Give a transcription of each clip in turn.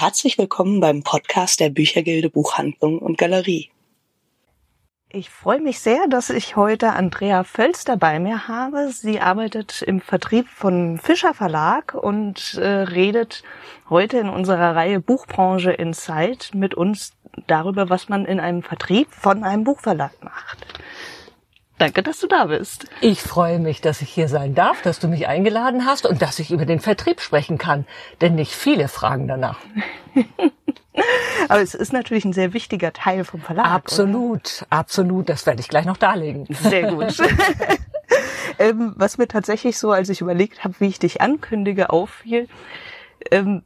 herzlich willkommen beim Podcast der Büchergilde Buchhandlung und Galerie. Ich freue mich sehr, dass ich heute Andrea Völster bei mir habe. Sie arbeitet im Vertrieb von Fischer Verlag und äh, redet heute in unserer Reihe Buchbranche Insight mit uns darüber, was man in einem Vertrieb von einem Buchverlag macht. Danke, dass du da bist. Ich freue mich, dass ich hier sein darf, dass du mich eingeladen hast und dass ich über den Vertrieb sprechen kann, denn nicht viele fragen danach. Aber es ist natürlich ein sehr wichtiger Teil vom Verlag. Absolut, oder? absolut. Das werde ich gleich noch darlegen. Sehr gut. ähm, was mir tatsächlich so, als ich überlegt habe, wie ich dich ankündige, auffiel, ähm,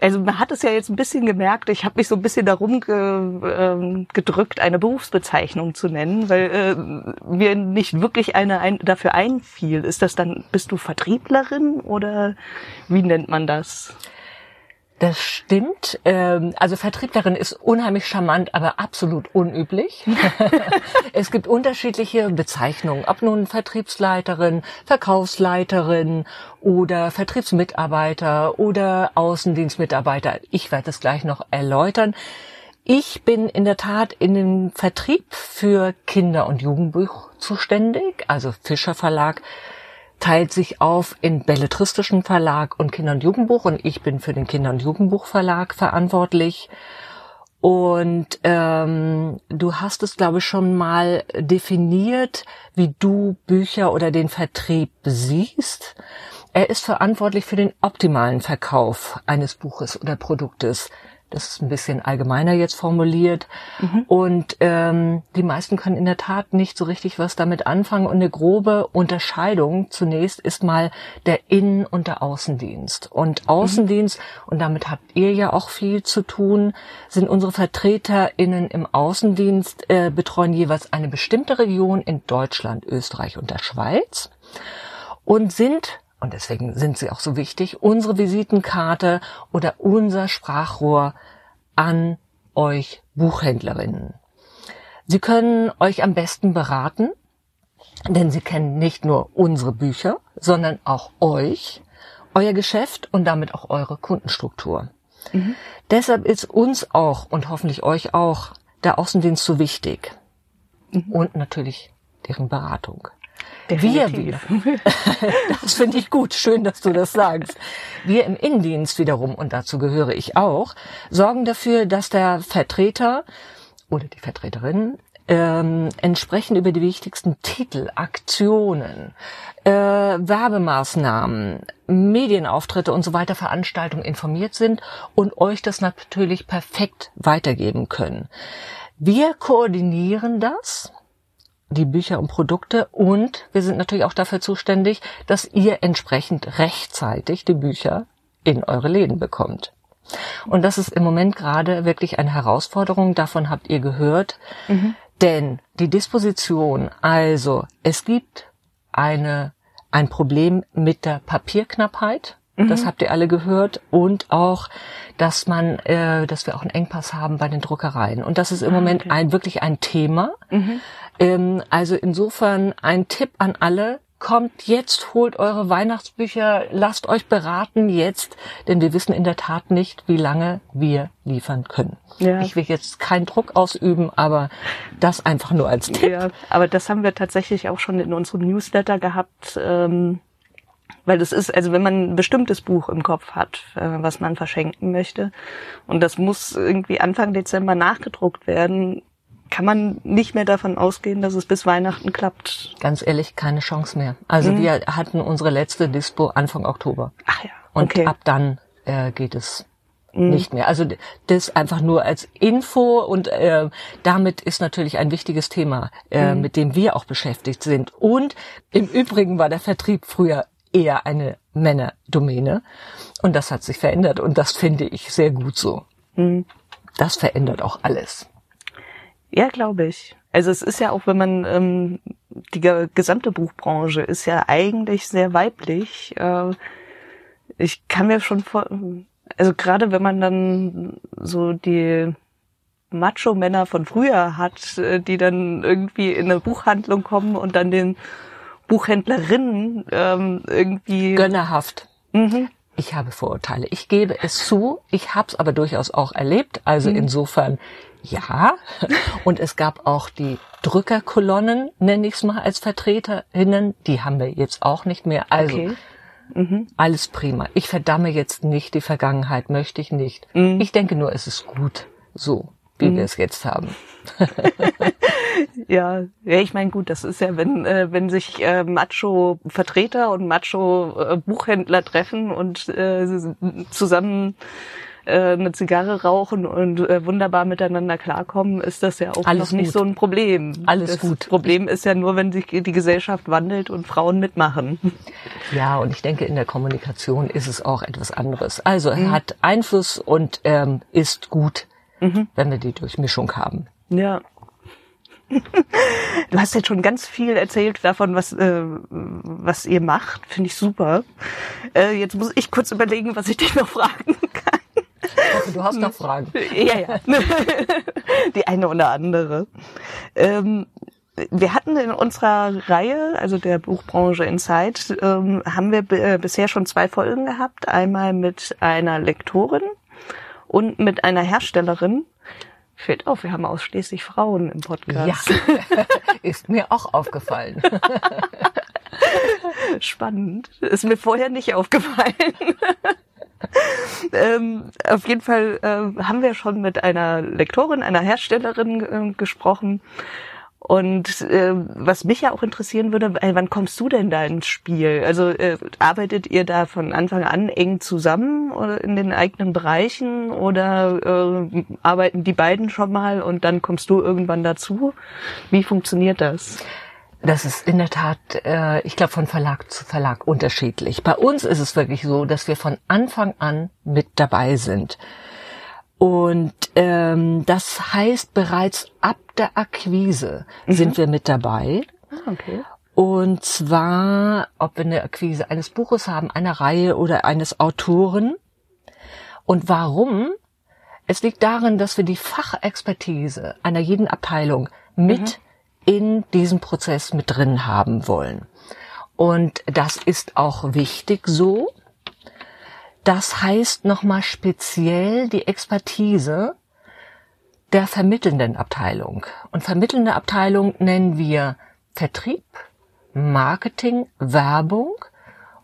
also man hat es ja jetzt ein bisschen gemerkt, ich habe mich so ein bisschen darum ge, äh, gedrückt, eine Berufsbezeichnung zu nennen, weil äh, mir nicht wirklich eine ein, dafür einfiel. Ist das dann, bist du Vertrieblerin oder wie nennt man das? Das stimmt. Ähm, also Vertrieblerin ist unheimlich charmant, aber absolut unüblich. es gibt unterschiedliche Bezeichnungen, ob nun Vertriebsleiterin, Verkaufsleiterin oder Vertriebsmitarbeiter oder Außendienstmitarbeiter. Ich werde das gleich noch erläutern. Ich bin in der Tat in dem Vertrieb für Kinder- und Jugendbuch zuständig, also Fischer Verlag teilt sich auf in belletristischen Verlag und Kinder- und Jugendbuch und ich bin für den Kinder- und Jugendbuchverlag verantwortlich. Und ähm, du hast es, glaube ich, schon mal definiert, wie du Bücher oder den Vertrieb siehst. Er ist verantwortlich für den optimalen Verkauf eines Buches oder Produktes. Das ist ein bisschen allgemeiner jetzt formuliert. Mhm. Und ähm, die meisten können in der Tat nicht so richtig was damit anfangen. Und eine grobe Unterscheidung zunächst ist mal der Innen- und der Außendienst. Und Außendienst, mhm. und damit habt ihr ja auch viel zu tun, sind unsere VertreterInnen im Außendienst, äh, betreuen jeweils eine bestimmte Region in Deutschland, Österreich und der Schweiz und sind und deswegen sind sie auch so wichtig, unsere Visitenkarte oder unser Sprachrohr an euch Buchhändlerinnen. Sie können euch am besten beraten, denn sie kennen nicht nur unsere Bücher, sondern auch euch, euer Geschäft und damit auch eure Kundenstruktur. Mhm. Deshalb ist uns auch und hoffentlich euch auch der Außendienst so wichtig. Mhm. Und natürlich deren Beratung. Definitiv. Wir, das finde ich gut. Schön, dass du das sagst. Wir im Innendienst wiederum, und dazu gehöre ich auch, sorgen dafür, dass der Vertreter oder die Vertreterin ähm, entsprechend über die wichtigsten Titel, Aktionen, äh, Werbemaßnahmen, Medienauftritte und so weiter, Veranstaltungen informiert sind und euch das natürlich perfekt weitergeben können. Wir koordinieren das die Bücher und Produkte und wir sind natürlich auch dafür zuständig, dass ihr entsprechend rechtzeitig die Bücher in eure Läden bekommt. Und das ist im Moment gerade wirklich eine Herausforderung, davon habt ihr gehört, mhm. denn die Disposition, also es gibt eine, ein Problem mit der Papierknappheit, das mhm. habt ihr alle gehört. Und auch, dass man, äh, dass wir auch einen Engpass haben bei den Druckereien. Und das ist im ah, Moment okay. ein wirklich ein Thema. Mhm. Ähm, also insofern ein Tipp an alle. Kommt jetzt, holt eure Weihnachtsbücher, lasst euch beraten jetzt, denn wir wissen in der Tat nicht, wie lange wir liefern können. Ja. Ich will jetzt keinen Druck ausüben, aber das einfach nur als Tipp. Ja, aber das haben wir tatsächlich auch schon in unserem Newsletter gehabt. Ähm weil das ist, also wenn man ein bestimmtes Buch im Kopf hat, äh, was man verschenken möchte, und das muss irgendwie Anfang Dezember nachgedruckt werden, kann man nicht mehr davon ausgehen, dass es bis Weihnachten klappt. Ganz ehrlich, keine Chance mehr. Also mhm. wir hatten unsere letzte Dispo Anfang Oktober. Ach ja. Okay. Und ab dann äh, geht es mhm. nicht mehr. Also das einfach nur als Info und äh, damit ist natürlich ein wichtiges Thema, äh, mhm. mit dem wir auch beschäftigt sind. Und im Übrigen war der Vertrieb früher eher eine Männerdomäne und das hat sich verändert und das finde ich sehr gut so. Mhm. Das verändert auch alles. Ja, glaube ich. Also es ist ja auch, wenn man ähm, die gesamte Buchbranche ist ja eigentlich sehr weiblich. Äh, ich kann mir schon vor, also gerade wenn man dann so die Macho-Männer von früher hat, äh, die dann irgendwie in eine Buchhandlung kommen und dann den Buchhändlerinnen ähm, irgendwie gönnerhaft. Mhm Ich habe Vorurteile. Ich gebe es zu. Ich habe es aber durchaus auch erlebt. Also insofern ja. Und es gab auch die Drückerkolonnen, nenne ich es mal als Vertreterinnen. Die haben wir jetzt auch nicht mehr. Also Okay. alles prima. Ich verdamme jetzt nicht die Vergangenheit, möchte ich nicht. Mhm. Ich denke nur, es ist gut so, wie wir es jetzt haben. Ja, ja, ich meine, gut, das ist ja, wenn, äh, wenn sich äh, Macho-Vertreter und Macho-Buchhändler treffen und äh, zusammen äh, eine Zigarre rauchen und äh, wunderbar miteinander klarkommen, ist das ja auch Alles noch nicht gut. so ein Problem. Alles das gut. Problem ist ja nur, wenn sich die Gesellschaft wandelt und Frauen mitmachen. Ja, und ich denke, in der Kommunikation ist es auch etwas anderes. Also Mhm. er hat Einfluss und ähm, ist gut, wenn wir die Durchmischung haben. Ja. Du hast jetzt schon ganz viel erzählt davon, was, äh, was ihr macht. Finde ich super. Äh, jetzt muss ich kurz überlegen, was ich dich noch fragen kann. Hoffe, du hast noch Fragen. Ja, ja. Die eine oder andere. Ähm, wir hatten in unserer Reihe, also der Buchbranche Inside, ähm, haben wir äh, bisher schon zwei Folgen gehabt. Einmal mit einer Lektorin und mit einer Herstellerin. Fällt auf, wir haben ausschließlich Frauen im Ja, Podcast. ist mir auch aufgefallen. Spannend. Ist mir vorher nicht aufgefallen. ähm, auf jeden Fall äh, haben wir schon mit einer Lektorin, einer Herstellerin äh, gesprochen. Und äh, was mich ja auch interessieren würde, äh, wann kommst du denn da ins Spiel? Also äh, arbeitet ihr da von Anfang an eng zusammen oder in den eigenen Bereichen oder äh, arbeiten die beiden schon mal und dann kommst du irgendwann dazu? Wie funktioniert das? Das ist in der Tat, äh, ich glaube, von Verlag zu Verlag unterschiedlich. Bei uns ist es wirklich so, dass wir von Anfang an mit dabei sind. Und ähm, das heißt, bereits ab der Akquise sind wir mit dabei. Ah, okay. Und zwar, ob wir eine Akquise eines Buches haben, einer Reihe oder eines Autoren. Und warum? Es liegt darin, dass wir die Fachexpertise einer jeden Abteilung mit in diesem Prozess mit drin haben wollen. Und das ist auch wichtig so. Das heißt nochmal speziell die Expertise der vermittelnden Abteilung. Und vermittelnde Abteilung nennen wir Vertrieb, Marketing, Werbung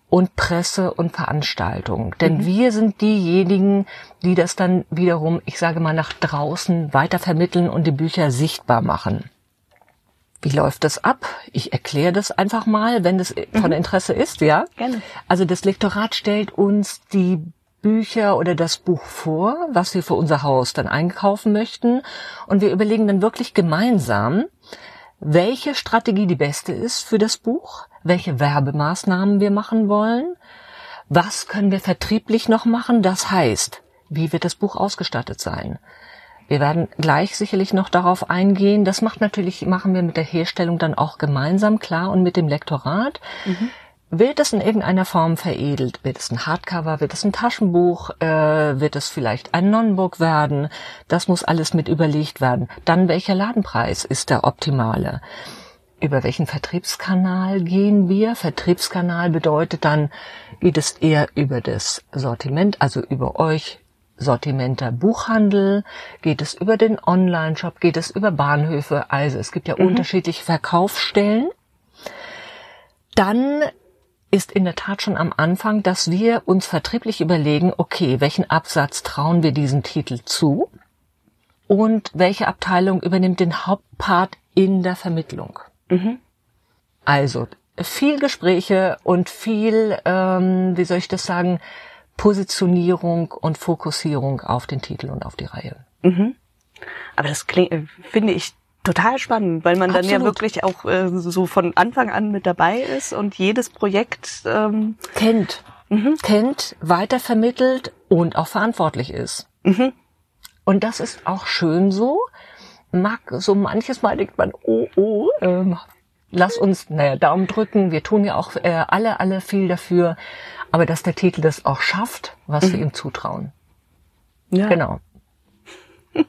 und Presse und Veranstaltung. Denn wir sind diejenigen, die das dann wiederum, ich sage mal, nach draußen weiter vermitteln und die Bücher sichtbar machen. Wie läuft das ab? Ich erkläre das einfach mal, wenn das von Interesse ist, ja? Gerne. Also das Lektorat stellt uns die Bücher oder das Buch vor, was wir für unser Haus dann einkaufen möchten. Und wir überlegen dann wirklich gemeinsam, welche Strategie die beste ist für das Buch, welche Werbemaßnahmen wir machen wollen, was können wir vertrieblich noch machen, das heißt, wie wird das Buch ausgestattet sein. Wir werden gleich sicherlich noch darauf eingehen. Das macht natürlich, machen wir mit der Herstellung dann auch gemeinsam klar und mit dem Lektorat. Wird es in irgendeiner Form veredelt? Wird es ein Hardcover? Wird es ein Taschenbuch? Äh, wird es vielleicht ein Non-Book werden? Das muss alles mit überlegt werden. Dann welcher Ladenpreis ist der optimale? Über welchen Vertriebskanal gehen wir? Vertriebskanal bedeutet dann, geht es eher über das Sortiment, also über euch Sortimenter Buchhandel, geht es über den Online-Shop, geht es über Bahnhöfe, also es gibt ja unterschiedliche Verkaufsstellen. Dann ist in der Tat schon am Anfang, dass wir uns vertrieblich überlegen, okay, welchen Absatz trauen wir diesem Titel zu und welche Abteilung übernimmt den Hauptpart in der Vermittlung. Also viel Gespräche und viel, ähm, wie soll ich das sagen, Positionierung und Fokussierung auf den Titel und auf die Reihe. Aber das klingt, äh, finde ich total spannend, weil man dann ja Absolut. wirklich auch äh, so von Anfang an mit dabei ist und jedes Projekt ähm, Kennt, kennt, weitervermittelt und auch verantwortlich ist. Und das ist auch schön so. Mag so manches Mal denkt man, oh, oh, ähm, lass uns, naja, Daumen drücken. Wir tun ja auch äh, alle, alle viel dafür. Aber dass der Titel das auch schafft, was wir ihm zutrauen. ja, Genau.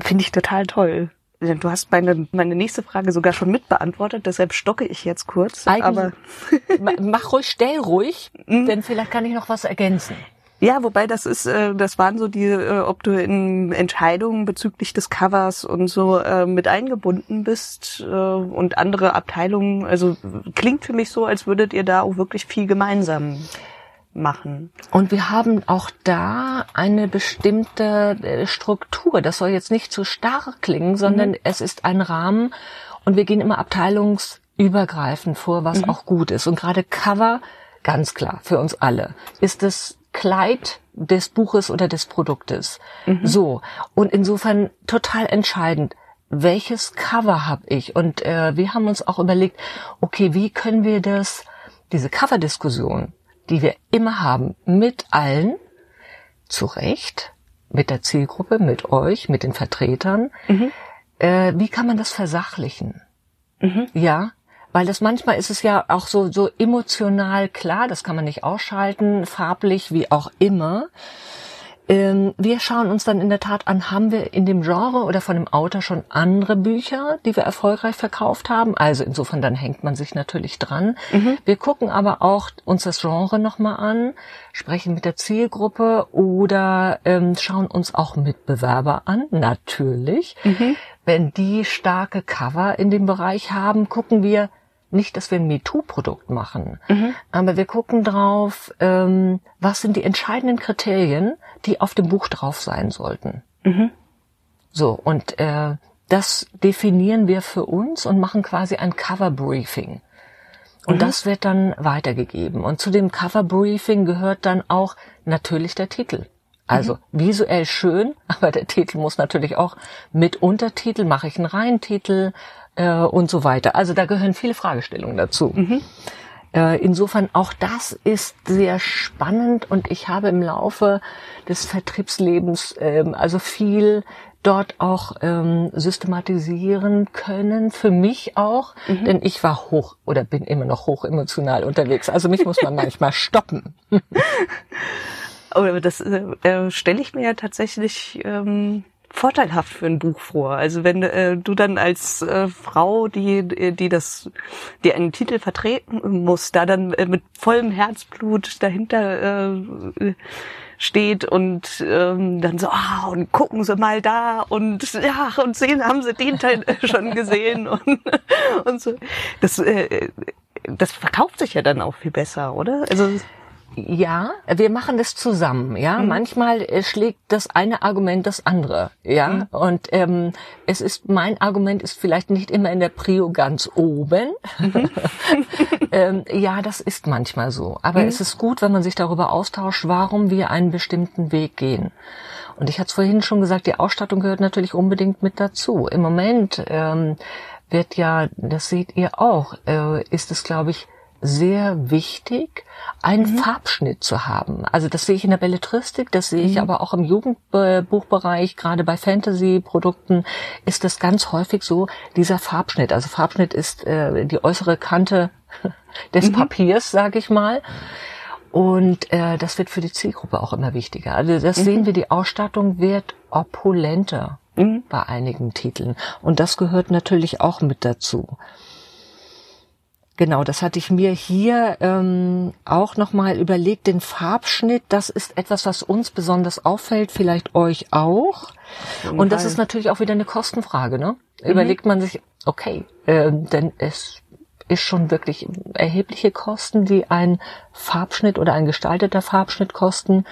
finde ich total toll. Du hast meine, meine nächste Frage sogar schon mitbeantwortet, deshalb stocke ich jetzt kurz. Eigentlich- aber Mach ruhig, stell ruhig, denn vielleicht kann ich noch was ergänzen. Ja, wobei das ist, äh, das waren so die, äh, ob du in Entscheidungen bezüglich des Covers und so äh, mit eingebunden bist äh, und andere Abteilungen. Also klingt für mich so, als würdet ihr da auch wirklich viel gemeinsam machen. Und wir haben auch da eine bestimmte äh, Struktur. Das soll jetzt nicht zu starr klingen, sondern es ist ein Rahmen und wir gehen immer abteilungsübergreifend vor, was auch gut ist. Und gerade Cover, ganz klar, für uns alle, ist das Kleid des Buches oder des Produktes. So. Und insofern total entscheidend. Welches Cover habe ich? Und äh, wir haben uns auch überlegt, okay, wie können wir das, diese Cover-Diskussion, die wir immer haben, mit allen, zu Recht, mit der Zielgruppe, mit euch, mit den Vertretern, äh, wie kann man das versachlichen? Ja, weil das manchmal ist es ja auch so, so emotional klar, das kann man nicht ausschalten, farblich wie auch immer. Ähm, wir schauen uns dann in der Tat an, haben wir in dem Genre oder von dem Autor schon andere Bücher, die wir erfolgreich verkauft haben. Also insofern dann hängt man sich natürlich dran. Wir gucken aber auch uns das Genre nochmal an, sprechen mit der Zielgruppe oder ähm, schauen uns auch Mitbewerber an, natürlich. Wenn die starke Cover in dem Bereich haben, gucken wir, nicht, dass wir ein MeToo-Produkt machen, aber wir gucken drauf, ähm, was sind die entscheidenden Kriterien, die auf dem Buch drauf sein sollten. So, und äh, das definieren wir für uns und machen quasi ein Cover-Briefing. Und das wird dann weitergegeben. Und zu dem Cover-Briefing gehört dann auch natürlich der Titel. Also visuell schön, aber der Titel muss natürlich auch mit Untertitel, mache ich einen Reihentitel äh, und so weiter. Also da gehören viele Fragestellungen dazu. Äh, insofern auch das ist sehr spannend und ich habe im Laufe des Vertriebslebens ähm, also viel dort auch ähm, systematisieren können, für mich auch, denn ich war hoch oder bin immer noch hoch emotional unterwegs. Also mich muss man manchmal stoppen. Aber das äh, äh, stelle ich mir ja tatsächlich ähm, vorteilhaft für ein Buch vor. Also wenn äh, du dann als äh, Frau, die die das, die einen Titel vertreten muss, da dann äh, mit vollem Herzblut dahinter äh, steht und ähm, dann so, ah, und gucken Sie mal da und ja, und sehen, haben Sie den Teil schon gesehen und, und so. Das, äh, das verkauft sich ja dann auch viel besser, oder? Also Ja, wir machen das zusammen, ja. Manchmal äh, schlägt das eine Argument das andere, ja. Und ähm, es ist mein Argument ist vielleicht nicht immer in der Prio ganz oben. ähm, ja, das ist manchmal so. Aber es ist gut, wenn man sich darüber austauscht, warum wir einen bestimmten Weg gehen. Und ich hatte es vorhin schon gesagt, die Ausstattung gehört natürlich unbedingt mit dazu. Im Moment ähm, wird ja, das seht ihr auch, äh, ist es, glaube ich, sehr wichtig, einen Farbschnitt zu haben. Also das sehe ich in der Belletristik, das sehe ich aber auch im Jugendbuchbereich, gerade bei Fantasy-Produkten ist das ganz häufig so, dieser Farbschnitt. Also Farbschnitt ist äh, die äußere Kante des Papiers, sage ich mal. Und äh, das wird für die Zielgruppe auch immer wichtiger. Also das sehen wir, die Ausstattung wird opulenter bei einigen Titeln. Und das gehört natürlich auch mit dazu. Genau, das hatte ich mir hier ähm, auch nochmal überlegt. Den Farbschnitt, das ist etwas, was uns besonders auffällt, vielleicht euch auch. Und das ist natürlich auch wieder eine Kostenfrage. Ne? Überlegt man sich, okay, äh, denn es ist schon wirklich erhebliche Kosten, die ein Farbschnitt oder ein gestalteter Farbschnitt kosten.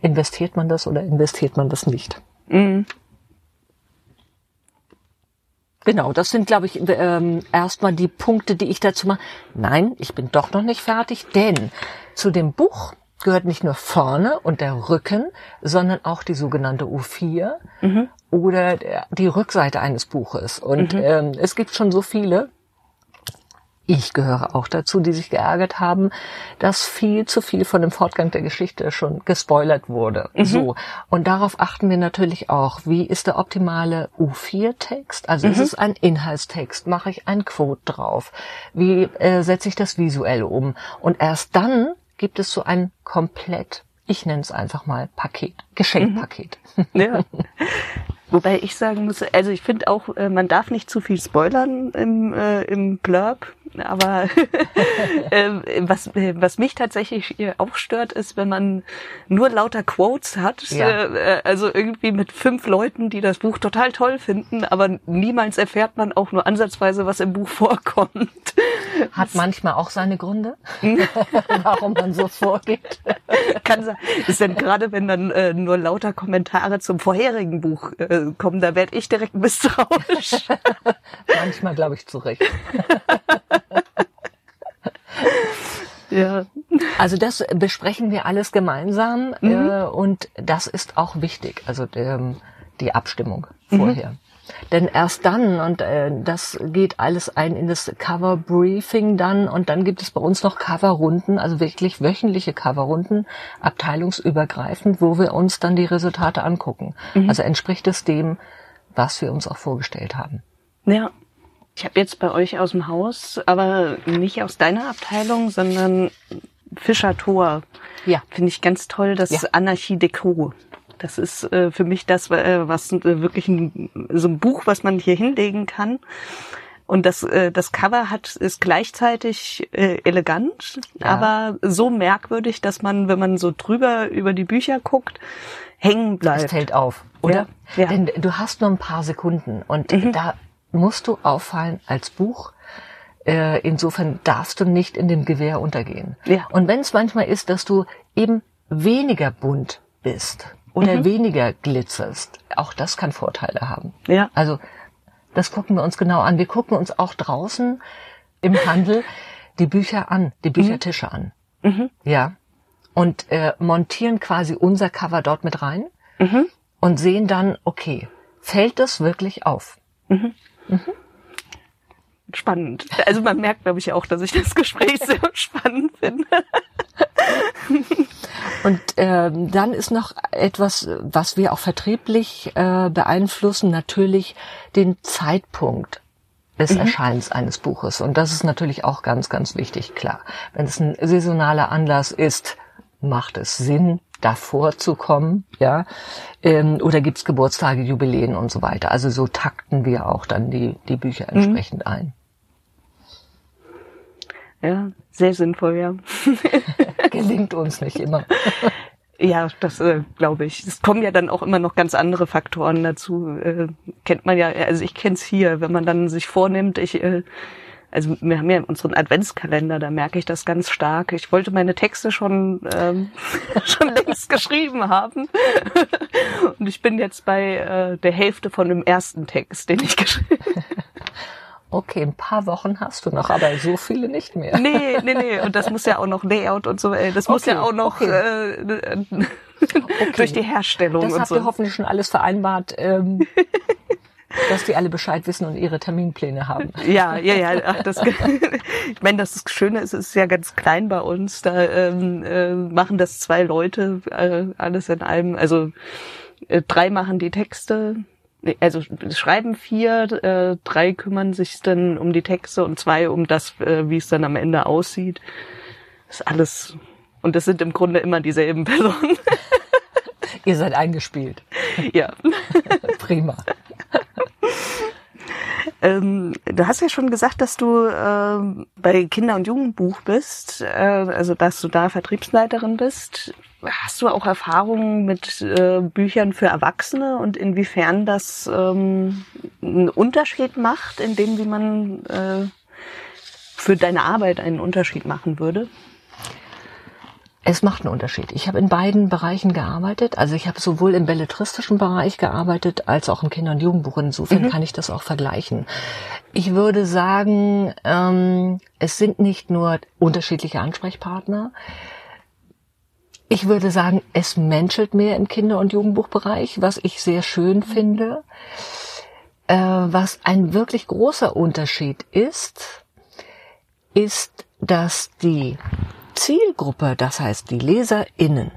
Investiert man das oder investiert man das nicht? Genau, das sind, glaube ich, ähm, erstmal die Punkte, die ich dazu mache. Nein, ich bin doch noch nicht fertig, denn zu dem Buch gehört nicht nur vorne und der Rücken, sondern auch die sogenannte U4 oder der, die Rückseite eines Buches. Und ähm, es gibt schon so viele, ich gehöre auch dazu, die sich geärgert haben, dass viel zu viel von dem Fortgang der Geschichte schon gespoilert wurde. So. Und darauf achten wir natürlich auch. Wie ist der optimale U4-Text? Also ist es ein Inhaltstext? Mache ich ein Quote drauf? Wie äh, setze ich das visuell um? Und erst dann gibt es so ein komplett, ich nenne es einfach mal Paket, Geschenkpaket. Ja. Wobei ich sagen muss, also ich finde auch, äh, man darf nicht zu viel spoilern im, äh, im Blurb, aber äh, was, äh, was mich tatsächlich auch stört, ist, wenn man nur lauter Quotes hat, Ja. äh, also irgendwie mit fünf Leuten, die das Buch total toll finden, aber niemals erfährt man auch nur ansatzweise, was im Buch vorkommt. Hat manchmal auch seine Gründe, warum man so vorgeht. Kann sein. Ist denn gerade, wenn dann äh, nur lauter Kommentare zum vorherigen Buch äh, kommen, da werde ich direkt misstrauisch. Manchmal glaube ich zu Recht. Ja. Also das besprechen wir alles gemeinsam äh, und das ist auch wichtig, also ähm, die Abstimmung vorher. Denn erst dann, und äh, das geht alles ein in das Cover-Briefing dann, und dann gibt es bei uns noch Coverrunden, also wirklich wöchentliche Coverrunden, abteilungsübergreifend, wo wir uns dann die Resultate angucken. Also entspricht es dem, was wir uns auch vorgestellt haben. Ja. Ich habe jetzt bei euch aus dem Haus, aber nicht aus deiner Abteilung, sondern Fischer Tor. Ja. Finde ich ganz toll, das Ja. Anarchie Deco. Das ist äh, für mich das, äh, was äh, wirklich ein, so ein Buch, was man hier hinlegen kann. Und das, äh, das Cover hat, ist gleichzeitig äh, elegant, Ja. aber so merkwürdig, dass man, wenn man so drüber über die Bücher guckt, hängen Es bleibt. fällt auf, oder? Ja, ja. Denn du hast nur ein paar Sekunden und da musst du auffallen als Buch. Äh, insofern darfst du nicht in dem Gewehr untergehen. Ja. Und wenn es manchmal ist, dass du eben weniger bunt bist oder weniger glitzerst, auch das kann Vorteile haben. Ja. Also das gucken wir uns genau an. Wir gucken uns auch draußen im Handel die Bücher an, die Büchertische an. Ja. Und äh, montieren quasi unser Cover dort mit rein und sehen dann, okay, fällt das wirklich auf? Spannend. Also man merkt, glaube ich, auch, dass ich das Gespräch sehr spannend finde. Und ähm, dann ist noch etwas, was wir auch vertrieblich äh, beeinflussen, natürlich den Zeitpunkt des Erscheinens eines Buches. Und das ist natürlich auch ganz, ganz wichtig, klar. Wenn es ein saisonaler Anlass ist, macht es Sinn, davor zu kommen, ja. Ähm, oder gibt's Geburtstage, Jubiläen und so weiter. Also so takten wir auch dann die, die Bücher entsprechend ein. Ja, sehr sinnvoll, ja. Gelingt uns nicht immer. Ja, das äh, glaube ich. Es kommen ja dann auch immer noch ganz andere Faktoren dazu. Äh, kennt man ja, also ich kenne es hier, wenn man dann sich vornimmt, ich, äh, also wir haben ja unseren Adventskalender, da merke ich das ganz stark. Ich wollte meine Texte schon ähm, schon längst geschrieben haben und ich bin jetzt bei äh, der Hälfte von dem ersten Text, den ich geschrieben Okay, ein paar Wochen hast du noch, aber so viele nicht mehr. Nee, nee, nee. Und das muss ja auch noch Layout und so. äh, Das muss Okay, ja auch noch okay. äh, durch die Herstellung Das und habt so. ihr hoffentlich schon alles vereinbart, ähm, dass die alle Bescheid wissen und ihre Terminpläne haben. Ja, ja, ja. Ach, das, ich meine, das Schöne ist, es ist ja ganz klein bei uns. Da ähm, äh, machen das zwei Leute äh, alles in allem. Also äh, drei machen die Texte. Also schreiben vier, äh, drei kümmern sich dann um die Texte und zwei um das, äh, wie es dann am Ende aussieht. Das ist alles. Und das sind im Grunde immer dieselben Personen. Ihr seid eingespielt. ja. Prima. Ähm, du hast ja schon gesagt, dass du ähm, bei Kinder- und Jugendbuch bist, äh, also dass du da Vertriebsleiterin bist. Hast du auch Erfahrungen mit äh, Büchern für Erwachsene und inwiefern das ähm, einen Unterschied macht, in dem, wie man äh, für deine Arbeit einen Unterschied machen würde? Es macht einen Unterschied. Ich habe in beiden Bereichen gearbeitet. Also ich habe sowohl im belletristischen Bereich gearbeitet als auch im Kinder- und Jugendbuch. Insofern kann ich das auch vergleichen. Ich würde sagen, ähm, es sind nicht nur unterschiedliche Ansprechpartner. Ich würde sagen, es menschelt mehr im Kinder- und Jugendbuchbereich, was ich sehr schön finde. Äh, was ein wirklich großer Unterschied ist, ist, dass die Zielgruppe, das heißt die LeserInnen,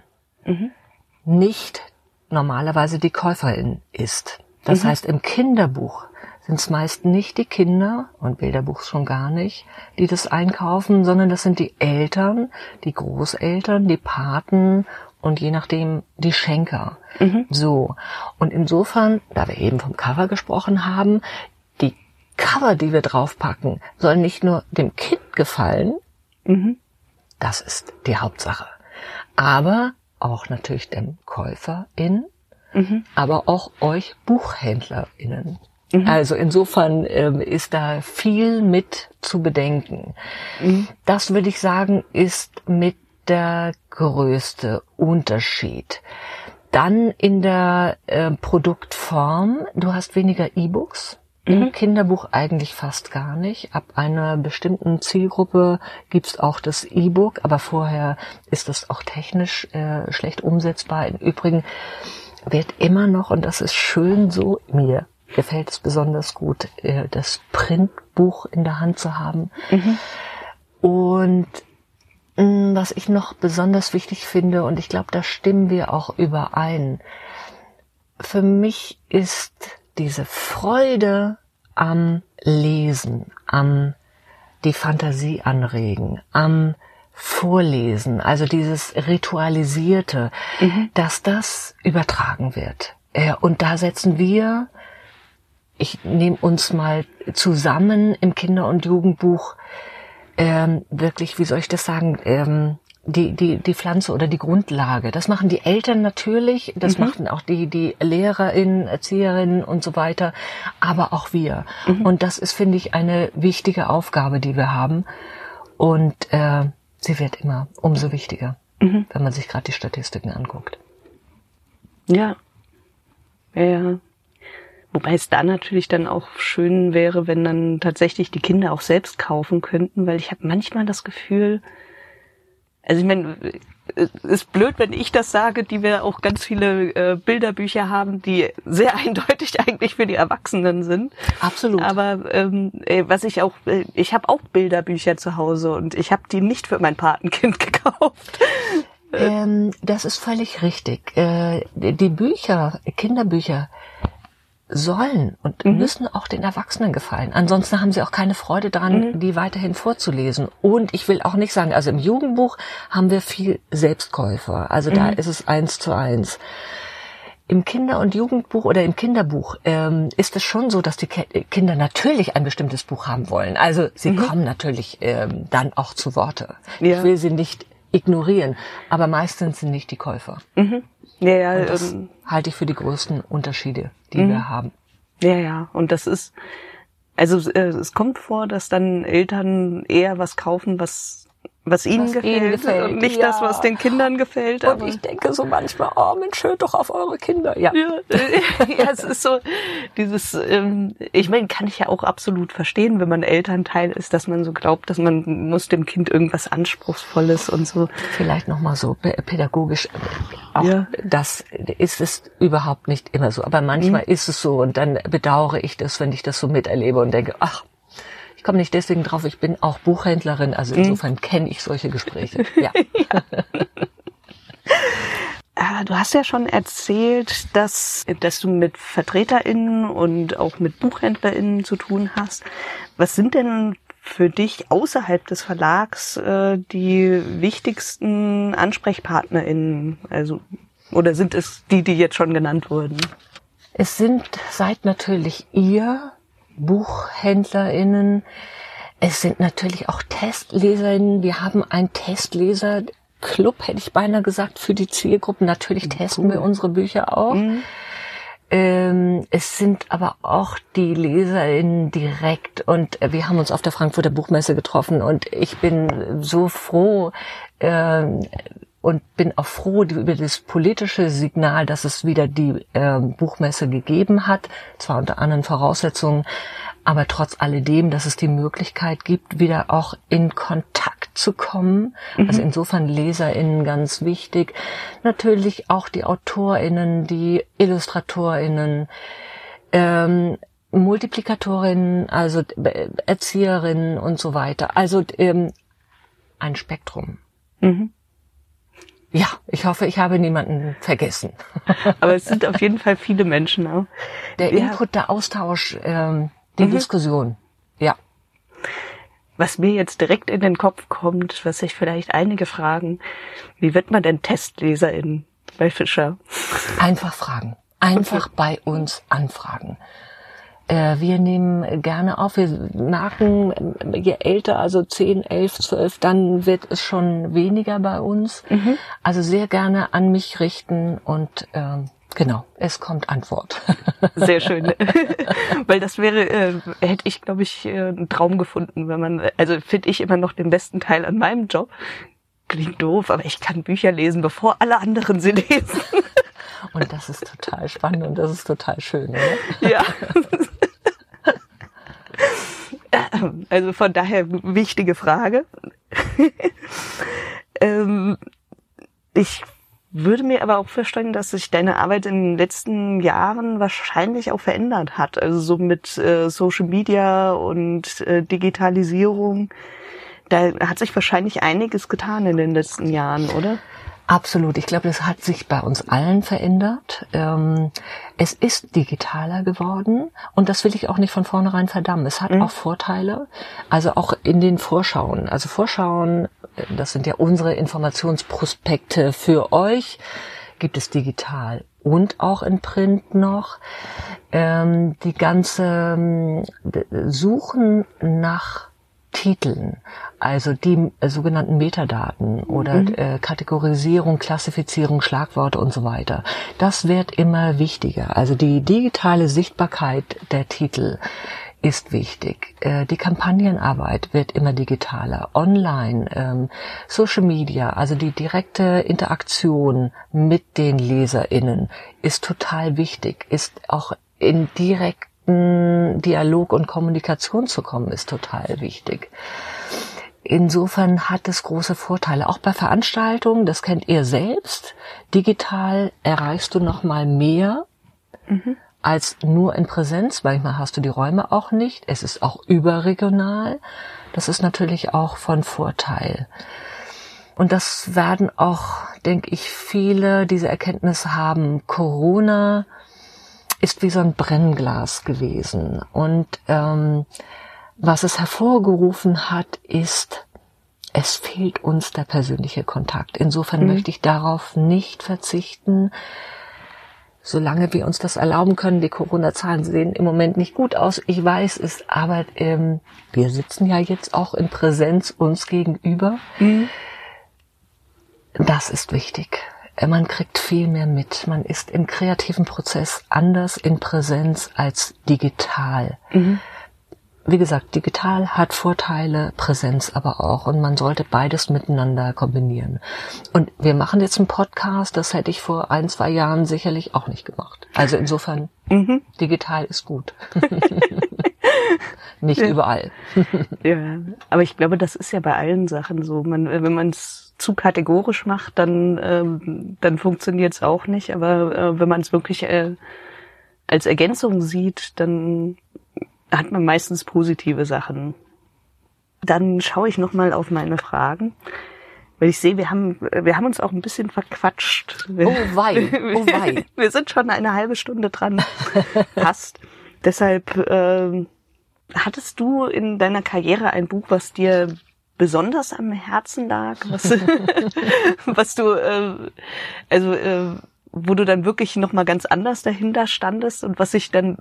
nicht normalerweise die Käuferin ist. Das heißt, im Kinderbuch sind es meist nicht die Kinder und Bilderbuch schon gar nicht, die das einkaufen, sondern das sind die Eltern, die Großeltern, die Paten und je nachdem die Schenker. So. Und insofern, da wir eben vom Cover gesprochen haben, die Cover, die wir draufpacken, sollen nicht nur dem Kind gefallen, das ist die Hauptsache. Aber auch natürlich dem Käuferin, aber auch euch BuchhändlerInnen. Also insofern ähm, ist da viel mit zu bedenken. Das würde ich sagen, ist mit der größte Unterschied. Dann in der äh, Produktform, du hast weniger E-Books. Im Kinderbuch eigentlich fast gar nicht. Ab einer bestimmten Zielgruppe gibt's auch das E-Book, aber vorher ist das auch technisch äh, schlecht umsetzbar. Im Übrigen wird immer noch, und das ist schön so, mir gefällt es besonders gut, äh, das Printbuch in der Hand zu haben. Und mh, was ich noch besonders wichtig finde, und ich glaube, da stimmen wir auch überein, für mich ist diese Freude am Lesen, am die Fantasie anregen, am Vorlesen, also dieses Ritualisierte, dass das übertragen wird. Und da setzen wir, ich nehme uns mal zusammen im Kinder- und Jugendbuch, ähm, wirklich, wie soll ich das sagen, ähm, die, die, die Pflanze oder die Grundlage. Das machen die Eltern natürlich, das machen auch die, die LehrerInnen, Erzieherinnen und so weiter, aber auch wir. Und das ist, finde ich, eine wichtige Aufgabe, die wir haben. Und äh, sie wird immer umso wichtiger, wenn man sich gerade die Statistiken anguckt. Ja. Ja, ja. Wobei es da natürlich dann auch schön wäre, wenn dann tatsächlich die Kinder auch selbst kaufen könnten, weil ich habe manchmal das Gefühl, also ich meine, es ist blöd, wenn ich das sage, die wir auch ganz viele äh, Bilderbücher haben, die sehr eindeutig eigentlich für die Erwachsenen sind. Absolut. Aber ähm, ey, was ich auch, äh, ich habe auch Bilderbücher zu Hause und ich habe die nicht für mein Patenkind gekauft. Ähm, das ist völlig richtig. Äh, die Bücher, Kinderbücher sollen und müssen auch den Erwachsenen gefallen. Ansonsten haben sie auch keine Freude daran, die weiterhin vorzulesen. Und ich will auch nicht sagen, also im Jugendbuch haben wir viel Selbstkäufer. Also da ist es eins zu eins. Im Kinder- und Jugendbuch oder im Kinderbuch ähm, ist es schon so, dass die Ki Kinder natürlich ein bestimmtes Buch haben wollen. Also sie kommen natürlich ähm, dann auch zu Worte. Ja. Ich will sie nicht ignorieren, aber meistens sind nicht die Käufer. Ja, ja, Und das ähm, halte ich für die größten Unterschiede, die wir haben. Ja, ja. Und das ist, also äh, es kommt vor, dass dann Eltern eher was kaufen, was was ihnen Was gefällt, ihnen gefällt, und nicht ja. das, was den Kindern gefällt. Und aber- ich denke so manchmal, oh Mensch, hört doch auf eure Kinder. Ja. ja, ja, es ist so dieses, ähm, ich meine, kann ich ja auch absolut verstehen, wenn man Elternteil ist, dass man so glaubt, dass man muss dem Kind irgendwas Anspruchsvolles und so. Vielleicht nochmal so pä- pädagogisch. äh, Auch Ja. das ist es überhaupt nicht immer so. Aber manchmal ist es so und dann bedauere ich das, wenn ich das so miterlebe und denke, ach, komme nicht deswegen drauf, ich bin auch Buchhändlerin, also insofern kenne ich solche Gespräche. Ja. Ah, Du hast ja schon erzählt, dass, dass du mit VertreterInnen und auch mit BuchhändlerInnen zu tun hast. Was sind denn für dich außerhalb des Verlags äh, die wichtigsten AnsprechpartnerInnen? Also, oder sind es die, die jetzt schon genannt wurden? Es sind seid natürlich ihr BuchhändlerInnen. Es sind natürlich auch TestleserInnen. Wir haben einen Testleser-Club, hätte ich beinahe gesagt, für die Zielgruppen. Natürlich testen wir unsere Bücher auch. Ähm, es sind aber auch die LeserInnen direkt und äh, wir haben uns auf der Frankfurter Buchmesse getroffen und ich bin so froh, ähm, und bin auch froh über das politische Signal, dass es wieder die ähm, Buchmesse gegeben hat, zwar unter anderen Voraussetzungen, aber trotz alledem, dass es die Möglichkeit gibt, wieder auch in Kontakt zu kommen. Also insofern LeserInnen ganz wichtig. Natürlich auch die AutorInnen, die IllustratorInnen, ähm, Multiplikatorinnen, also äh, Erzieherinnen und so weiter. Also ähm, ein Spektrum. Ja, ich hoffe, ich habe niemanden vergessen. Aber es sind auf jeden Fall viele Menschen auch. Der Ja. Input, der Austausch, ähm, die Diskussion. Ja. was mir jetzt direkt in den Kopf kommt, was sich vielleicht einige fragen, wie wird man denn Testleserin bei Fischer? Einfach fragen. Einfach bei uns anfragen. Äh, wir nehmen gerne auf. Wir merken, je älter, also 10, 11, 12, dann wird es schon weniger bei uns. Mhm. Also sehr gerne an mich richten und ähm, Genau, es kommt Antwort. Sehr schön. Weil das wäre, äh, hätte ich, glaube ich, äh, einen Traum gefunden, wenn man, also finde ich immer noch den besten Teil an meinem Job. Klingt doof, aber ich kann Bücher lesen, bevor alle anderen sie lesen. Und das ist total spannend und das ist total schön, oder? Ja. Also von daher wichtige Frage. ähm, ich würde mir aber auch vorstellen, dass sich deine Arbeit in den letzten Jahren wahrscheinlich auch verändert hat. Also so mit äh, Social Media und äh, Digitalisierung. Da hat sich wahrscheinlich einiges getan in den letzten Jahren, oder? Absolut. Ich glaube, das hat sich bei uns allen verändert. Ähm, es ist digitaler geworden und das will ich auch nicht von vornherein verdammen. Es hat mhm. auch Vorteile. Also auch in den Vorschauen. Also Vorschauen, das sind ja unsere Informationsprospekte für euch, gibt es digital und auch in Print noch. Ähm, die ganze ähm, Suchen nach Titeln, also die äh, sogenannten Metadaten oder mhm. äh, Kategorisierung, Klassifizierung, Schlagworte und so weiter. Das wird immer wichtiger. Also die digitale Sichtbarkeit der Titel ist wichtig. Äh, die Kampagnenarbeit wird immer digitaler. Online, ähm, Social Media, also die direkte Interaktion mit den LeserInnen ist total wichtig, ist auch in direkt Dialog und Kommunikation zu kommen, ist total wichtig. Insofern hat es große Vorteile. Auch bei Veranstaltungen, das kennt ihr selbst. Digital erreichst du noch mal mehr mhm. als nur in Präsenz. Manchmal hast du die Räume auch nicht. Es ist auch überregional. Das ist natürlich auch von Vorteil. Und das werden auch, denke ich, viele diese Erkenntnis haben. Corona ist wie so ein Brennglas gewesen. Und ähm, was es hervorgerufen hat, ist, es fehlt uns der persönliche Kontakt. Insofern mhm. möchte ich darauf nicht verzichten. Solange wir uns das erlauben können, die Corona-Zahlen sehen im Moment nicht gut aus. Ich weiß es, aber ähm, wir sitzen ja jetzt auch in Präsenz uns gegenüber. Mhm. Das ist wichtig. Man kriegt viel mehr mit. Man ist im kreativen Prozess anders in Präsenz als digital. Mhm. Wie gesagt, digital hat Vorteile, Präsenz aber auch. Und man sollte beides miteinander kombinieren. Und wir machen jetzt einen Podcast, das hätte ich vor ein, zwei Jahren sicherlich auch nicht gemacht. Also insofern, mhm. digital ist gut. nicht ja. überall. ja, aber ich glaube, das ist ja bei allen Sachen so. Man, wenn man es zu kategorisch macht, dann, ähm, dann funktioniert es auch nicht. Aber äh, wenn man es wirklich äh, als Ergänzung sieht, dann hat man meistens positive Sachen. Dann schaue ich nochmal auf meine Fragen. Weil ich sehe, wir haben, wir haben uns auch ein bisschen verquatscht. Oh wei, oh wei. Wir sind schon eine halbe Stunde dran. Passt. Deshalb, äh, hattest du in deiner Karriere ein Buch, was dir besonders am Herzen lag, was, was du, äh, also äh, wo du dann wirklich noch mal ganz anders dahinter standest und was sich dann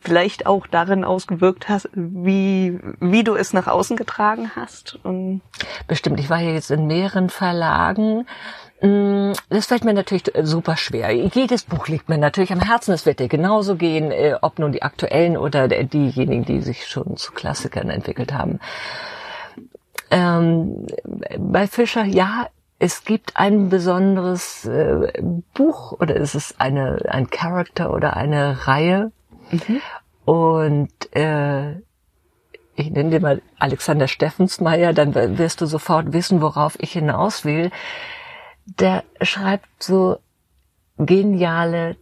vielleicht auch darin ausgewirkt hast, wie, wie du es nach außen getragen hast? Und Bestimmt. Ich war ja jetzt in mehreren Verlagen. Mm, das fällt mir natürlich super schwer. Jedes Buch liegt mir natürlich am Herzen. Es wird dir genauso gehen, äh, ob nun die aktuellen oder diejenigen, die sich schon zu Klassikern entwickelt haben. Ähm, bei Fischer, ja, es gibt ein besonderes äh, Buch oder es ist eine, ein Charakter oder eine Reihe. Mhm. Und äh, ich nenne dir mal Alexander Steffensmeier, dann wirst du sofort wissen, worauf ich hinaus will. Der schreibt so geniale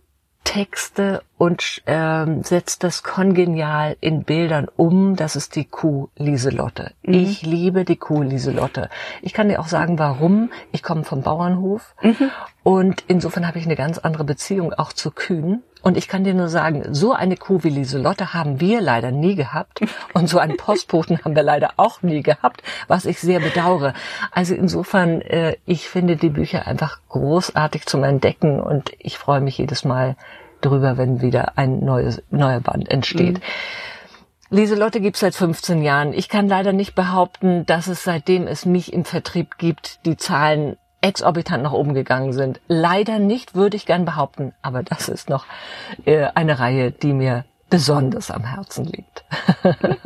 Texte und ähm, setzt das kongenial in Bildern um. Das ist die Kuh Lieselotte. Mhm. Ich liebe die Kuh Lieselotte. Ich kann dir auch sagen, warum. Ich komme vom Bauernhof mhm. Und insofern habe ich eine ganz andere Beziehung auch zu Kühen Und ich kann dir nur sagen, so eine Kuh wie Lieselotte haben wir leider nie gehabt. Und so einen Postboten haben wir leider auch nie gehabt, was ich sehr bedauere. Also insofern, äh, ich finde die Bücher einfach großartig zum Entdecken und ich freue mich jedes Mal drüber, wenn wieder ein neues, neuer Band entsteht. Mhm. Lieselotte gibt's seit 15 Jahren. Ich kann leider nicht behaupten, dass es seitdem es mich im Vertrieb gibt, die Zahlen exorbitant nach oben gegangen sind. Leider nicht, würde ich gern behaupten, aber das ist noch äh, eine Reihe, die mir besonders am Herzen liegt.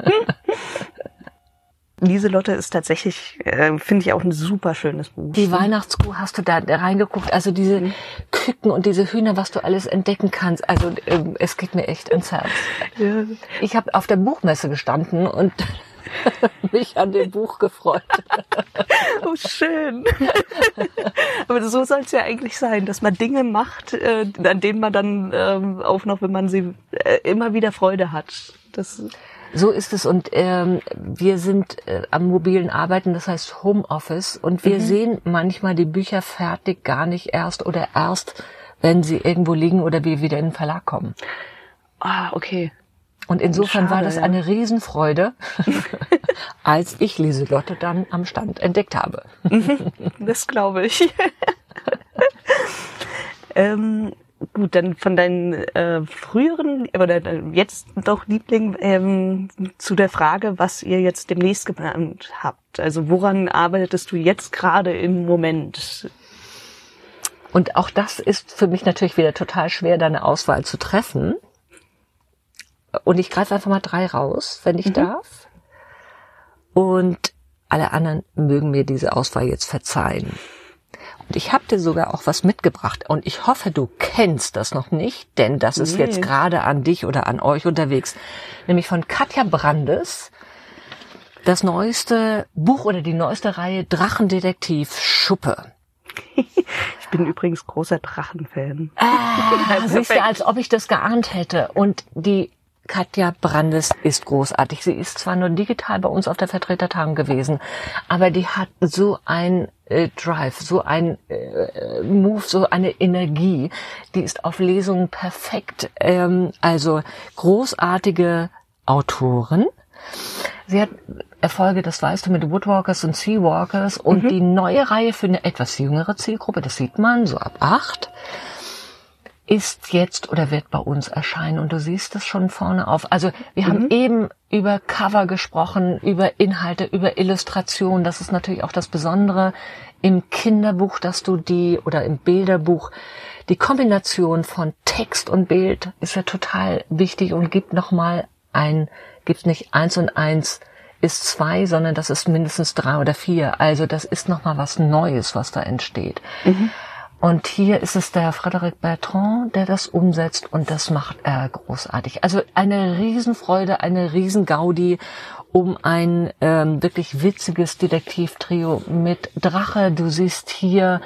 Lieselotte ist tatsächlich, äh, finde ich auch ein super schönes Buch. Die Weihnachtskuh hast du da reingeguckt, also diese mhm. Küken und diese Hühner, was du alles entdecken kannst. Also äh, es geht mir echt ins Herz. Ja. Ich habe auf der Buchmesse gestanden und mich an dem Buch gefreut. oh, schön. Aber so soll es ja eigentlich sein, dass man Dinge macht, äh, an denen man dann ähm, auch noch, wenn man sie äh, immer wieder Freude hat. Das so ist es und ähm, wir sind äh, am mobilen Arbeiten, das heißt Homeoffice und wir mhm. sehen manchmal die Bücher fertig gar nicht erst oder erst, wenn sie irgendwo liegen oder wir wieder in den Verlag kommen. Ah, okay. Und insofern Schade, war das ja. eine Riesenfreude, als ich Lieselotte dann am Stand entdeckt habe. Mhm. das glaube ich. ähm, Gut, dann von deinen äh, früheren oder jetzt doch Liebling ähm, zu der Frage, was ihr jetzt demnächst geplant habt. Also woran arbeitest du jetzt gerade im Moment? Und auch das ist für mich natürlich wieder total schwer, deine Auswahl zu treffen. Und ich greife einfach mal drei raus, wenn ich mhm. darf. Und alle anderen mögen mir diese Auswahl jetzt verzeihen. Und ich habe dir sogar auch was mitgebracht. Und ich hoffe, du kennst das noch nicht, denn das ist nee. jetzt gerade an dich oder an euch unterwegs. Nämlich von Katja Brandes. Das neueste Buch oder die neueste Reihe Drachendetektiv Schuppe. Ich bin übrigens großer Drachenfan. Ah, siehst du, als ob ich das geahnt hätte. Und die Katja Brandes ist großartig. Sie ist zwar nur digital bei uns auf der Vertretertagung gewesen, aber die hat so ein äh, Drive, so ein äh, Move, so eine Energie. Die ist auf Lesungen perfekt. Ähm, also großartige Autoren. Sie hat Erfolge, das weißt du, mit Woodwalkers und Seawalkers und mhm. die neue Reihe für eine etwas jüngere Zielgruppe, das sieht man, so ab acht ist jetzt oder wird bei uns erscheinen und du siehst es schon vorne auf. Also wir mhm. haben eben über Cover gesprochen, über Inhalte, über Illustration. Das ist natürlich auch das Besondere im Kinderbuch, dass du die oder im Bilderbuch die Kombination von Text und Bild ist ja total wichtig und gibt nochmal ein, gibt nicht eins und eins ist zwei, sondern das ist mindestens drei oder vier. Also das ist nochmal was Neues, was da entsteht. Mhm. Und hier ist es der Frédéric Bertrand, der das umsetzt und das macht er großartig. Also eine Riesenfreude, eine Riesengaudi um ein ähm, wirklich witziges Detektivtrio mit Drache. Du siehst hier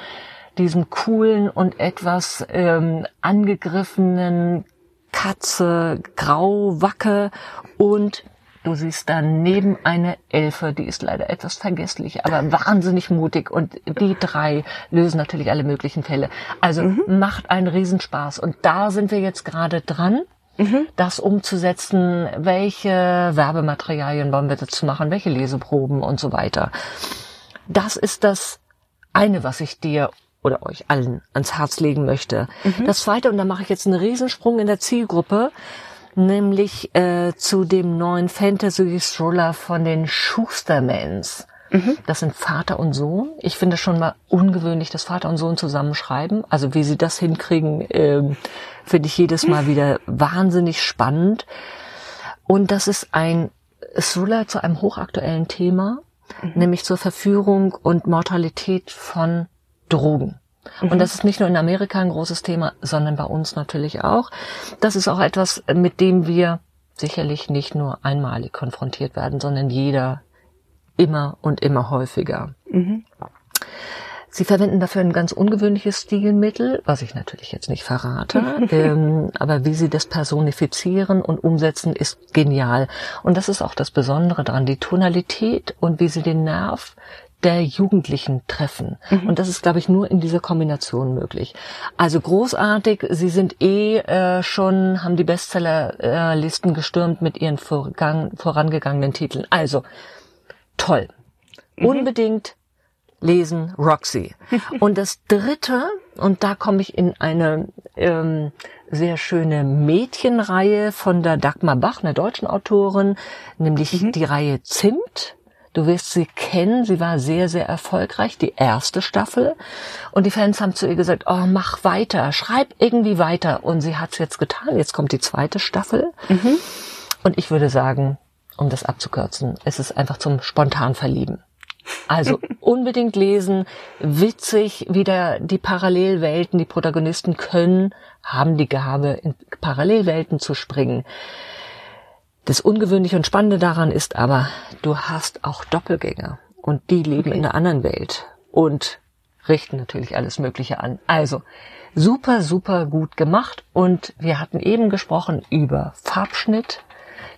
diesen coolen und etwas ähm, angegriffenen Katze, Grauwacke und Du siehst daneben eine Elfe, die ist leider etwas vergesslich, aber wahnsinnig mutig und die drei lösen natürlich alle möglichen Fälle. Also mhm. macht einen Riesenspaß und da sind wir jetzt gerade dran. Mhm. das umzusetzen, welche Werbematerialien wollen wir dazu machen, welche Leseproben und so weiter. Das ist das eine, was ich dir oder euch allen ans Herz legen möchte. Mhm. Das zweite, und da mache ich jetzt einen Riesensprung in der Zielgruppe, nämlich äh, zu dem neuen Fantasy-Thriller von den Schustermans. Mhm. Das sind Vater und Sohn. Ich finde schon mal ungewöhnlich, dass Vater und Sohn zusammenschreiben. Also wie sie das hinkriegen, ähm, finde ich jedes Mal wieder wahnsinnig spannend. Und das ist ein Thriller zu einem hochaktuellen Thema, mhm. nämlich zur Verführung und Mortalität von Drogen. Mhm. Und das ist nicht nur in Amerika ein großes Thema, sondern bei uns natürlich auch. Das ist auch etwas, mit dem wir sicherlich nicht nur einmalig konfrontiert werden, sondern jeder immer und immer häufiger. Mhm. Sie verwenden dafür ein ganz ungewöhnliches Stilmittel, was ich natürlich jetzt nicht verrate, ähm, aber wie sie das personifizieren und umsetzen, ist genial. Und das ist auch das Besondere daran, die Tonalität und wie sie den Nerv der Jugendlichen treffen. Und das ist, glaube ich, nur in dieser Kombination möglich. Also großartig. Sie sind eh äh, schon, haben die Bestsellerlisten gestürmt mit ihren vorgang, vorangegangenen Titeln. Also toll. Unbedingt lesen Roxy. Und das Dritte, und da komme ich in eine ähm, sehr schöne Mädchenreihe von der Dagmar Bach, einer deutschen Autorin, nämlich die Reihe Zimt. Du wirst sie kennen, sie war sehr, sehr erfolgreich, die erste Staffel. Und die Fans haben zu ihr gesagt, oh, mach weiter, schreib irgendwie weiter. Und sie hat es jetzt getan, jetzt kommt die zweite Staffel. Und ich würde sagen, um das abzukürzen, es ist einfach zum spontan verlieben. Also unbedingt lesen, witzig, wieder die Parallelwelten, die Protagonisten können, haben die Gabe, in Parallelwelten zu springen. Das Ungewöhnliche und Spannende daran ist aber, du hast auch Doppelgänger und die leben in einer anderen Welt und richten natürlich alles Mögliche an. Also super, super gut gemacht und wir hatten eben gesprochen über Farbschnitt.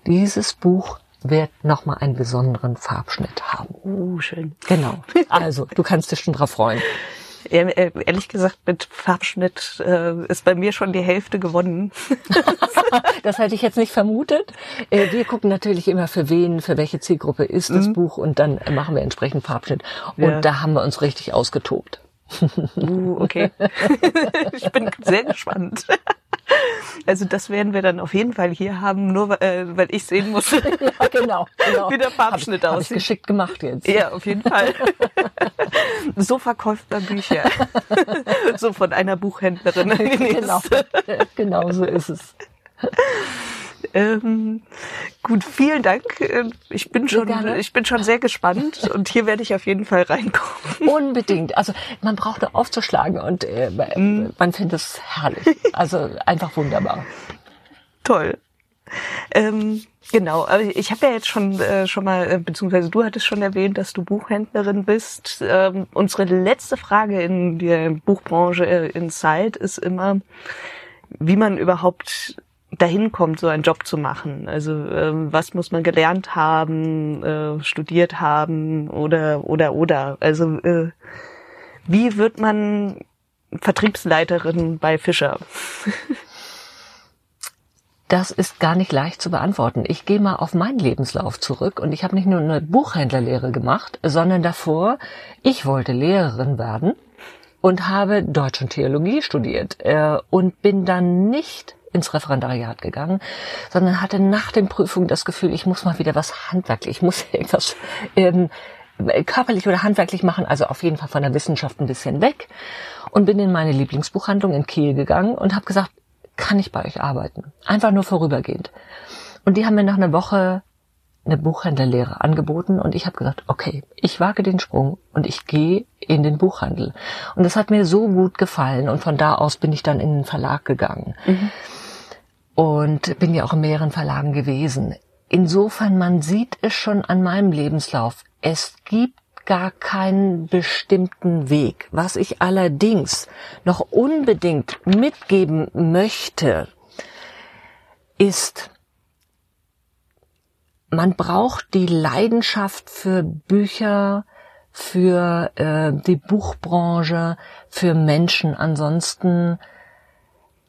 Dieses Buch wird nochmal einen besonderen Farbschnitt haben. Uh, schön. Genau. Also, du kannst dich schon drauf freuen. Äh, ehrlich gesagt, mit Farbschnitt äh, ist bei mir schon die Hälfte gewonnen. Das hätte ich jetzt nicht vermutet. Äh, Wir gucken natürlich immer für wen, für welche Zielgruppe ist das Buch und dann machen wir entsprechend Farbschnitt. Und Ja. da haben wir uns richtig ausgetobt. Uh, okay. ich bin sehr gespannt. Also das werden wir dann auf jeden Fall hier haben, nur äh, weil ich sehen muss, Ja, genau. genau. wie der Farbschnitt Hab aussieht. geschickt gemacht jetzt. Ja, auf jeden Fall. So verkauft man Bücher. So von einer Buchhändlerin. Genau. genau so ist es. Ähm, gut, vielen Dank. Ähm, Ich bin schon, ich bin schon sehr gespannt und hier werde ich auf jeden Fall reinkommen. Unbedingt. Also man braucht da aufzuschlagen und äh, man findet es herrlich. Also einfach wunderbar. Toll. Ähm, genau, aber ich habe ja jetzt schon äh, schon mal, äh, beziehungsweise du hattest schon erwähnt, dass du Buchhändlerin bist. Ähm, unsere letzte Frage in der Buchbranche äh, Inside ist immer, wie man überhaupt dahin kommt, so einen Job zu machen. Also ähm, was muss man gelernt haben, äh, studiert haben oder oder oder. Also äh, wie wird man Vertriebsleiterin bei Fischer? Das ist gar nicht leicht zu beantworten. Ich gehe mal auf meinen Lebenslauf zurück und ich habe nicht nur eine Buchhändlerlehre gemacht, sondern davor, ich wollte Lehrerin werden und habe Deutsch und Theologie studiert äh, und bin dann nicht ins Referendariat gegangen, sondern hatte nach den Prüfungen das Gefühl, ich muss mal wieder was handwerklich, ich muss irgendwas ähm, körperlich oder handwerklich machen, also auf jeden Fall von der Wissenschaft ein bisschen weg und bin in meine Lieblingsbuchhandlung in Kiel gegangen und habe gesagt, kann ich bei euch arbeiten? Einfach nur vorübergehend. Und die haben mir nach einer Woche eine Buchhändlerlehre angeboten und ich habe gesagt, okay, ich wage den Sprung und ich gehe in den Buchhandel. Und das hat mir so gut gefallen und von da aus bin ich dann in den Verlag gegangen und bin ja auch in mehreren Verlagen gewesen. Insofern, man sieht es schon an meinem Lebenslauf. Es gibt gar keinen bestimmten Weg. Was ich allerdings noch unbedingt mitgeben möchte, ist, man braucht die Leidenschaft für Bücher, für äh, die Buchbranche, für Menschen. Ansonsten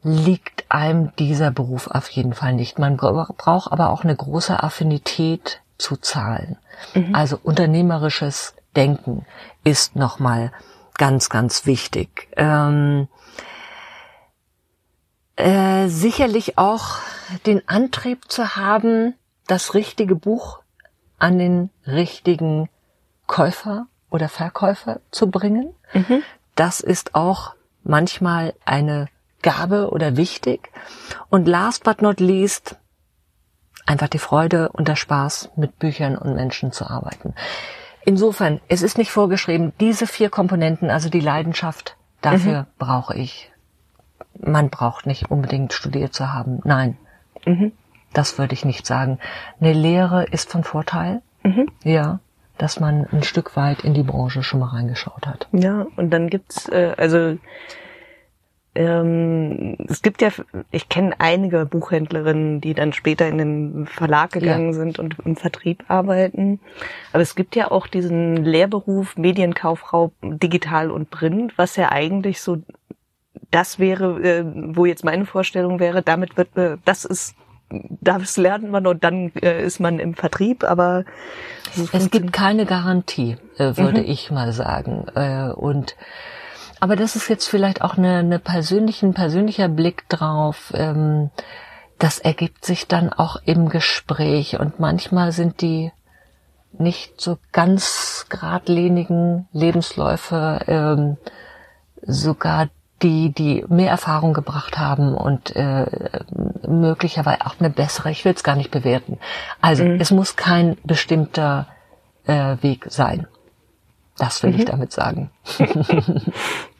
liegt einem dieser Beruf auf jeden Fall nicht. Man bra- braucht aber auch eine große Affinität zu Zahlen. Also unternehmerisches Denken ist nochmal ganz, ganz wichtig. Ähm, äh, sicherlich auch den Antrieb zu haben, das richtige Buch an den richtigen Käufer oder Verkäufer zu bringen. Das ist auch manchmal eine Gabe oder wichtig. Und last but not least, einfach die Freude und der Spaß, mit Büchern und Menschen zu arbeiten. Insofern, es ist nicht vorgeschrieben, diese vier Komponenten, also die Leidenschaft, dafür brauche ich. Man braucht nicht unbedingt studiert zu haben. Nein, das würde ich nicht sagen. Eine Lehre ist von Vorteil. Ja, dass man ein Stück weit in die Branche schon mal reingeschaut hat. Ja, und dann gibt's äh, also ähm, es gibt ja, ich kenne einige Buchhändlerinnen, die dann später in den Verlag gegangen ja. sind und im Vertrieb arbeiten. Aber es gibt ja auch diesen Lehrberuf Medienkauffrau digital und print, was ja eigentlich so das wäre, äh, wo jetzt meine Vorstellung wäre, damit wird, äh, das ist das lernt man und dann äh, ist man im Vertrieb, aber es gibt keine Garantie, äh, würde mhm. ich mal sagen. Äh, und aber das ist jetzt vielleicht auch eine, eine persönlichen, persönlicher Blick drauf. Ähm, das ergibt sich dann auch im Gespräch und manchmal sind die nicht so ganz geradlinigen Lebensläufe ähm, sogar die, die mehr Erfahrung gebracht haben und äh, möglicherweise auch eine bessere, ich will es gar nicht bewerten. Also mhm. es muss kein bestimmter äh, Weg sein. Das will mhm. ich damit sagen.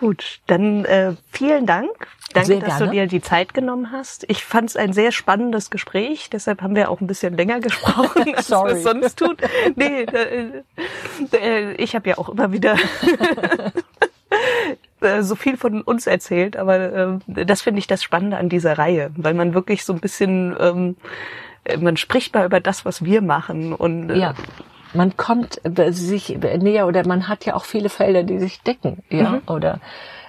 Gut, dann äh, vielen Dank. Danke, sehr dass du dir die Zeit genommen hast. Ich fand es ein sehr spannendes Gespräch, deshalb haben wir auch ein bisschen länger gesprochen, als wir es sonst tun. Nee, äh, äh, ich habe ja auch immer wieder äh, so viel von uns erzählt, aber äh, das finde ich das Spannende an dieser Reihe, weil man wirklich so ein bisschen, ähm, man spricht mal über das, was wir machen und äh, ja man kommt sich näher oder man hat ja auch viele Felder, die sich decken, ja, mhm. oder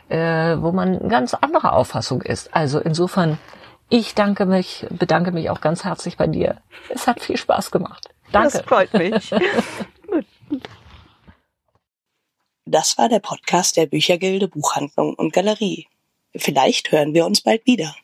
äh, wo man ganz anderer Auffassung ist. Also insofern, ich danke mich, bedanke mich auch ganz herzlich bei dir. Es hat viel Spaß gemacht. Danke. Das freut mich. das war der Podcast der Büchergilde Buchhandlung und Galerie. Vielleicht hören wir uns bald wieder.